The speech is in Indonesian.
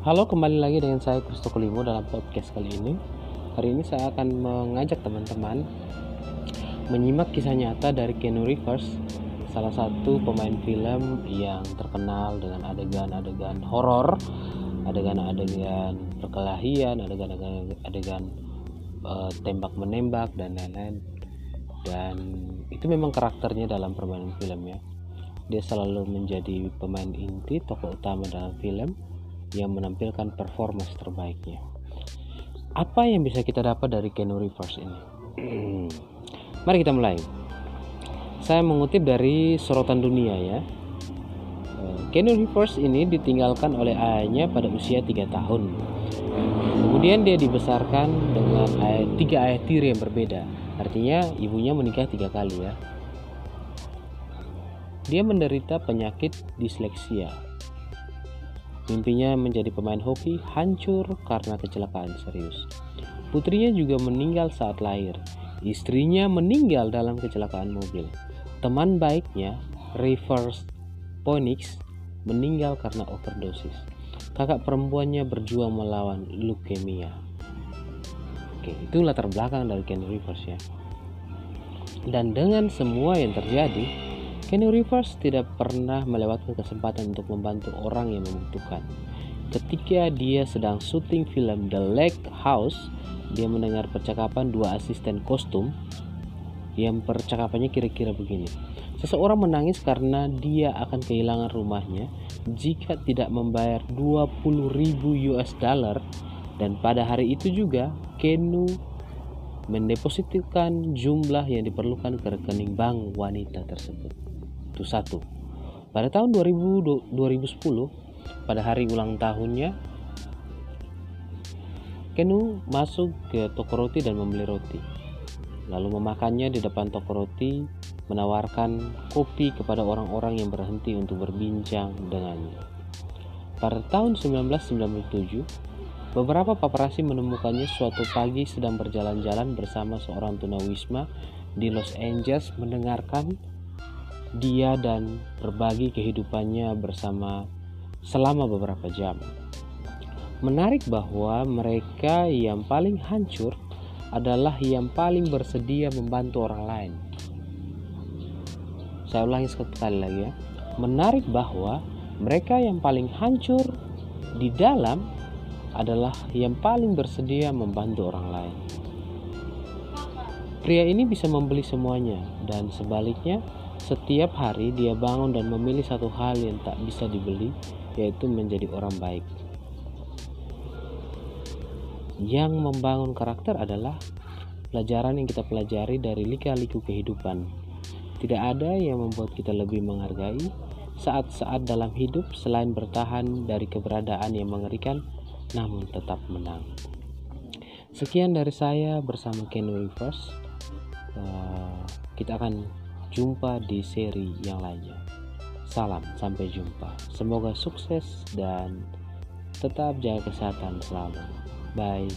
Halo, kembali lagi dengan saya Kristo Kelimo dalam podcast kali ini. Hari ini saya akan mengajak teman-teman menyimak kisah nyata dari Keanu Reeves, salah satu pemain film yang terkenal dengan adegan-adegan horor, adegan-adegan perkelahian, adegan-adegan uh, tembak menembak dan lain-lain. Dan itu memang karakternya dalam permainan filmnya. Dia selalu menjadi pemain inti, tokoh utama dalam film yang menampilkan performance terbaiknya. Apa yang bisa kita dapat dari Keanu Reeves ini? Mari kita mulai. Saya mengutip dari sorotan dunia ya. Eh, Keanu Reeves ini ditinggalkan oleh ayahnya pada usia 3 tahun. Kemudian dia dibesarkan dengan ayah, tiga ayah tiri yang berbeda. Artinya ibunya menikah tiga kali ya. Dia menderita penyakit disleksia Mimpinya menjadi pemain hoki hancur karena kecelakaan serius. Putrinya juga meninggal saat lahir. Istrinya meninggal dalam kecelakaan mobil. Teman baiknya, Rivers Phoenix, meninggal karena overdosis. Kakak perempuannya berjuang melawan leukemia. Oke, itu latar belakang dari Ken Rivers ya. Dan dengan semua yang terjadi, Kenny Rivers tidak pernah melewatkan kesempatan untuk membantu orang yang membutuhkan. Ketika dia sedang syuting film The Lake House, dia mendengar percakapan dua asisten kostum yang percakapannya kira-kira begini. Seseorang menangis karena dia akan kehilangan rumahnya jika tidak membayar 20.000 US dollar dan pada hari itu juga Kenu mendepositkan jumlah yang diperlukan ke rekening bank wanita tersebut pada tahun 2000, 2010 pada hari ulang tahunnya Kenu masuk ke toko roti dan membeli roti. Lalu memakannya di depan toko roti menawarkan kopi kepada orang-orang yang berhenti untuk berbincang dengannya. Pada tahun 1997 beberapa paparazzi menemukannya suatu pagi sedang berjalan-jalan bersama seorang tunawisma di Los Angeles mendengarkan dia dan berbagi kehidupannya bersama selama beberapa jam. Menarik bahwa mereka yang paling hancur adalah yang paling bersedia membantu orang lain. Saya ulangi sekali lagi ya. Menarik bahwa mereka yang paling hancur di dalam adalah yang paling bersedia membantu orang lain. Pria ini bisa membeli semuanya dan sebaliknya setiap hari dia bangun dan memilih satu hal yang tak bisa dibeli, yaitu menjadi orang baik. Yang membangun karakter adalah pelajaran yang kita pelajari dari lika-liku kehidupan. Tidak ada yang membuat kita lebih menghargai saat-saat dalam hidup selain bertahan dari keberadaan yang mengerikan namun tetap menang. Sekian dari saya bersama Ken Rivers. Uh, kita akan jumpa di seri yang lainnya. Salam, sampai jumpa. Semoga sukses dan tetap jaga kesehatan selalu. Bye.